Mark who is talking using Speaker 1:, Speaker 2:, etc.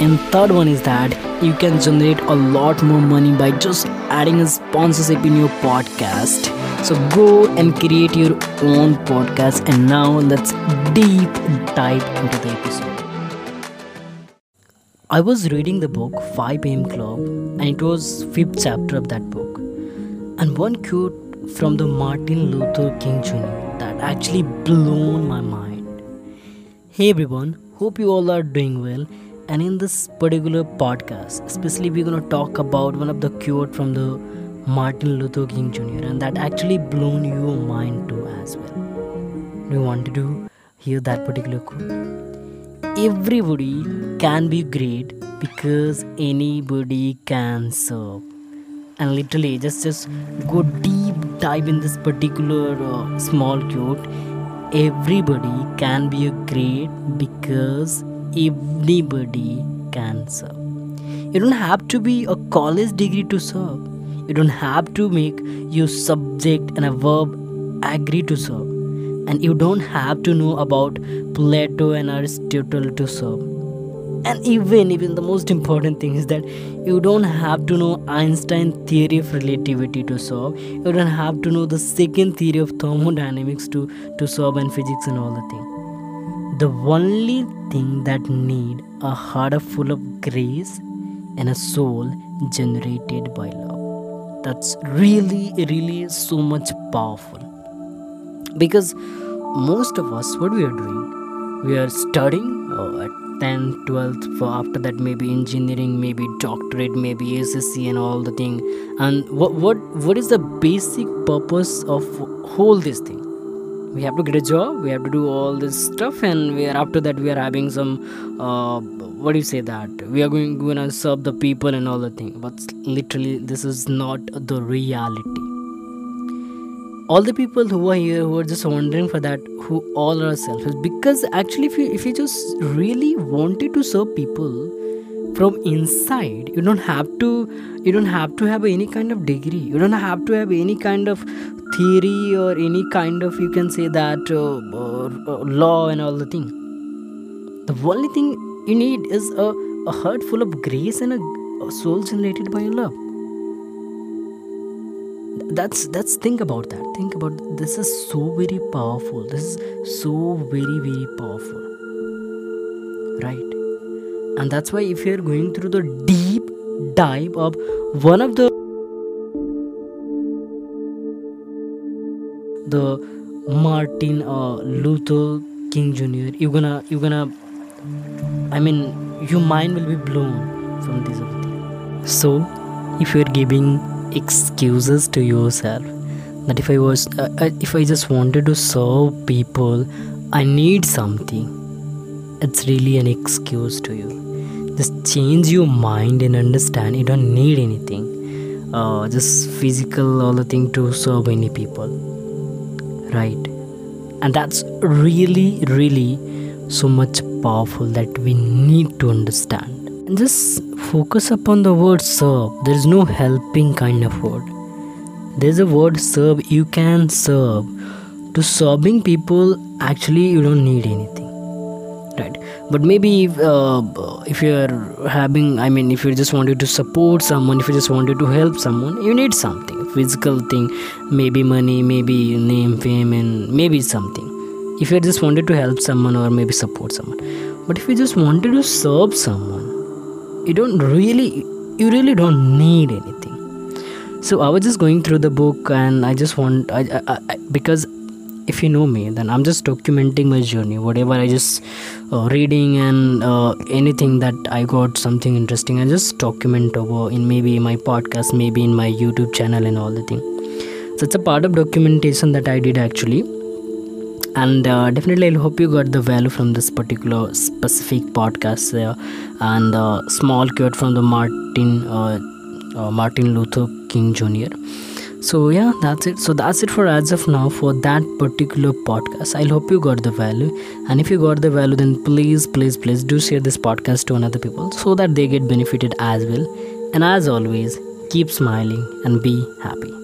Speaker 1: And third one is that you can generate a lot more money by just adding a sponsorship in your podcast. So go and create your own podcast. And now let's deep dive into the episode. I was reading the book 5 AM Club and it was fifth chapter of that book. And one quote from the Martin Luther King Jr. that actually blown my mind. Hey everyone, hope you all are doing well and in this particular podcast especially we're going to talk about one of the quote from the martin luther king jr and that actually blown your mind too as well. Do you want to hear that particular quote? Everybody can be great because anybody can serve. And literally just just go deep dive in this particular uh, small quote. Everybody can be a great because anybody can serve. You don't have to be a college degree to serve. You don't have to make your subject and a verb agree to serve. And you don't have to know about Plato and Aristotle to serve. And even even the most important thing is that you don't have to know Einstein theory of relativity to solve. You don't have to know the second theory of thermodynamics to, to solve and physics and all the things the only thing that need a heart full of grace and a soul generated by love. That's really really so much powerful. Because most of us what we are doing we are studying oh, at 10th 12th for after that maybe engineering maybe doctorate maybe ssc and all the thing. And what what what is the basic purpose of whole this thing we have to get a job we have to do all this stuff and we are after that we are having some uh, what do you say that? We are going to serve the people and all the thing but literally this is not the reality. All the people who are here who are just wondering for that who all are selfish because actually if you if you just really wanted to serve people from inside you don't have to you don't have to have any kind of degree. You don't have to have any kind of theory or any kind of you can say that uh, uh, law and all the thing. The only thing you need is a, a heart full of grace and a, a soul generated by love. That's that's think about that. Think about this is so very powerful. This is so very very powerful. Right and that's why if you're going through the deep dive of one of the the martin uh, luther king jr you're gonna you're gonna i mean your mind will be blown from this so if you're giving excuses to yourself that if i was uh, uh, if i just wanted to serve people i need something it's really an excuse to you. Just change your mind and understand you don't need anything. Uh, just physical all the thing to serve any people. Right. And that's really really so much powerful that we need to understand. And just focus upon the word serve. There is no helping kind of word. There's a word serve you can serve. To serving people actually you don't need anything right? But maybe if, uh, if you're having i mean if you just wanted to support someone if you just wanted to help someone you need something physical thing maybe money maybe name fame and maybe something. If you just wanted to help someone or maybe support someone. But if you just wanted to serve someone you don't really you really don't need anything. So i was just going through the book and i just want I, I, I because you know me then i'm just documenting my journey. Whatever i just uh, reading and uh, anything that i got something interesting i just document over in maybe my podcast maybe in my youtube channel and all the thing. So it's a part of documentation that i did actually. And uh, definitely i hope you got the value from this particular specific podcast there. And uh, small quote from the martin uh, uh, Martin Luther King Jr. So yeah, that's it. So that's it for as of now for that particular podcast. I hope you got the value, and if you got the value, then please, please, please do share this podcast to another people so that they get benefited as well. And as always, keep smiling and be happy.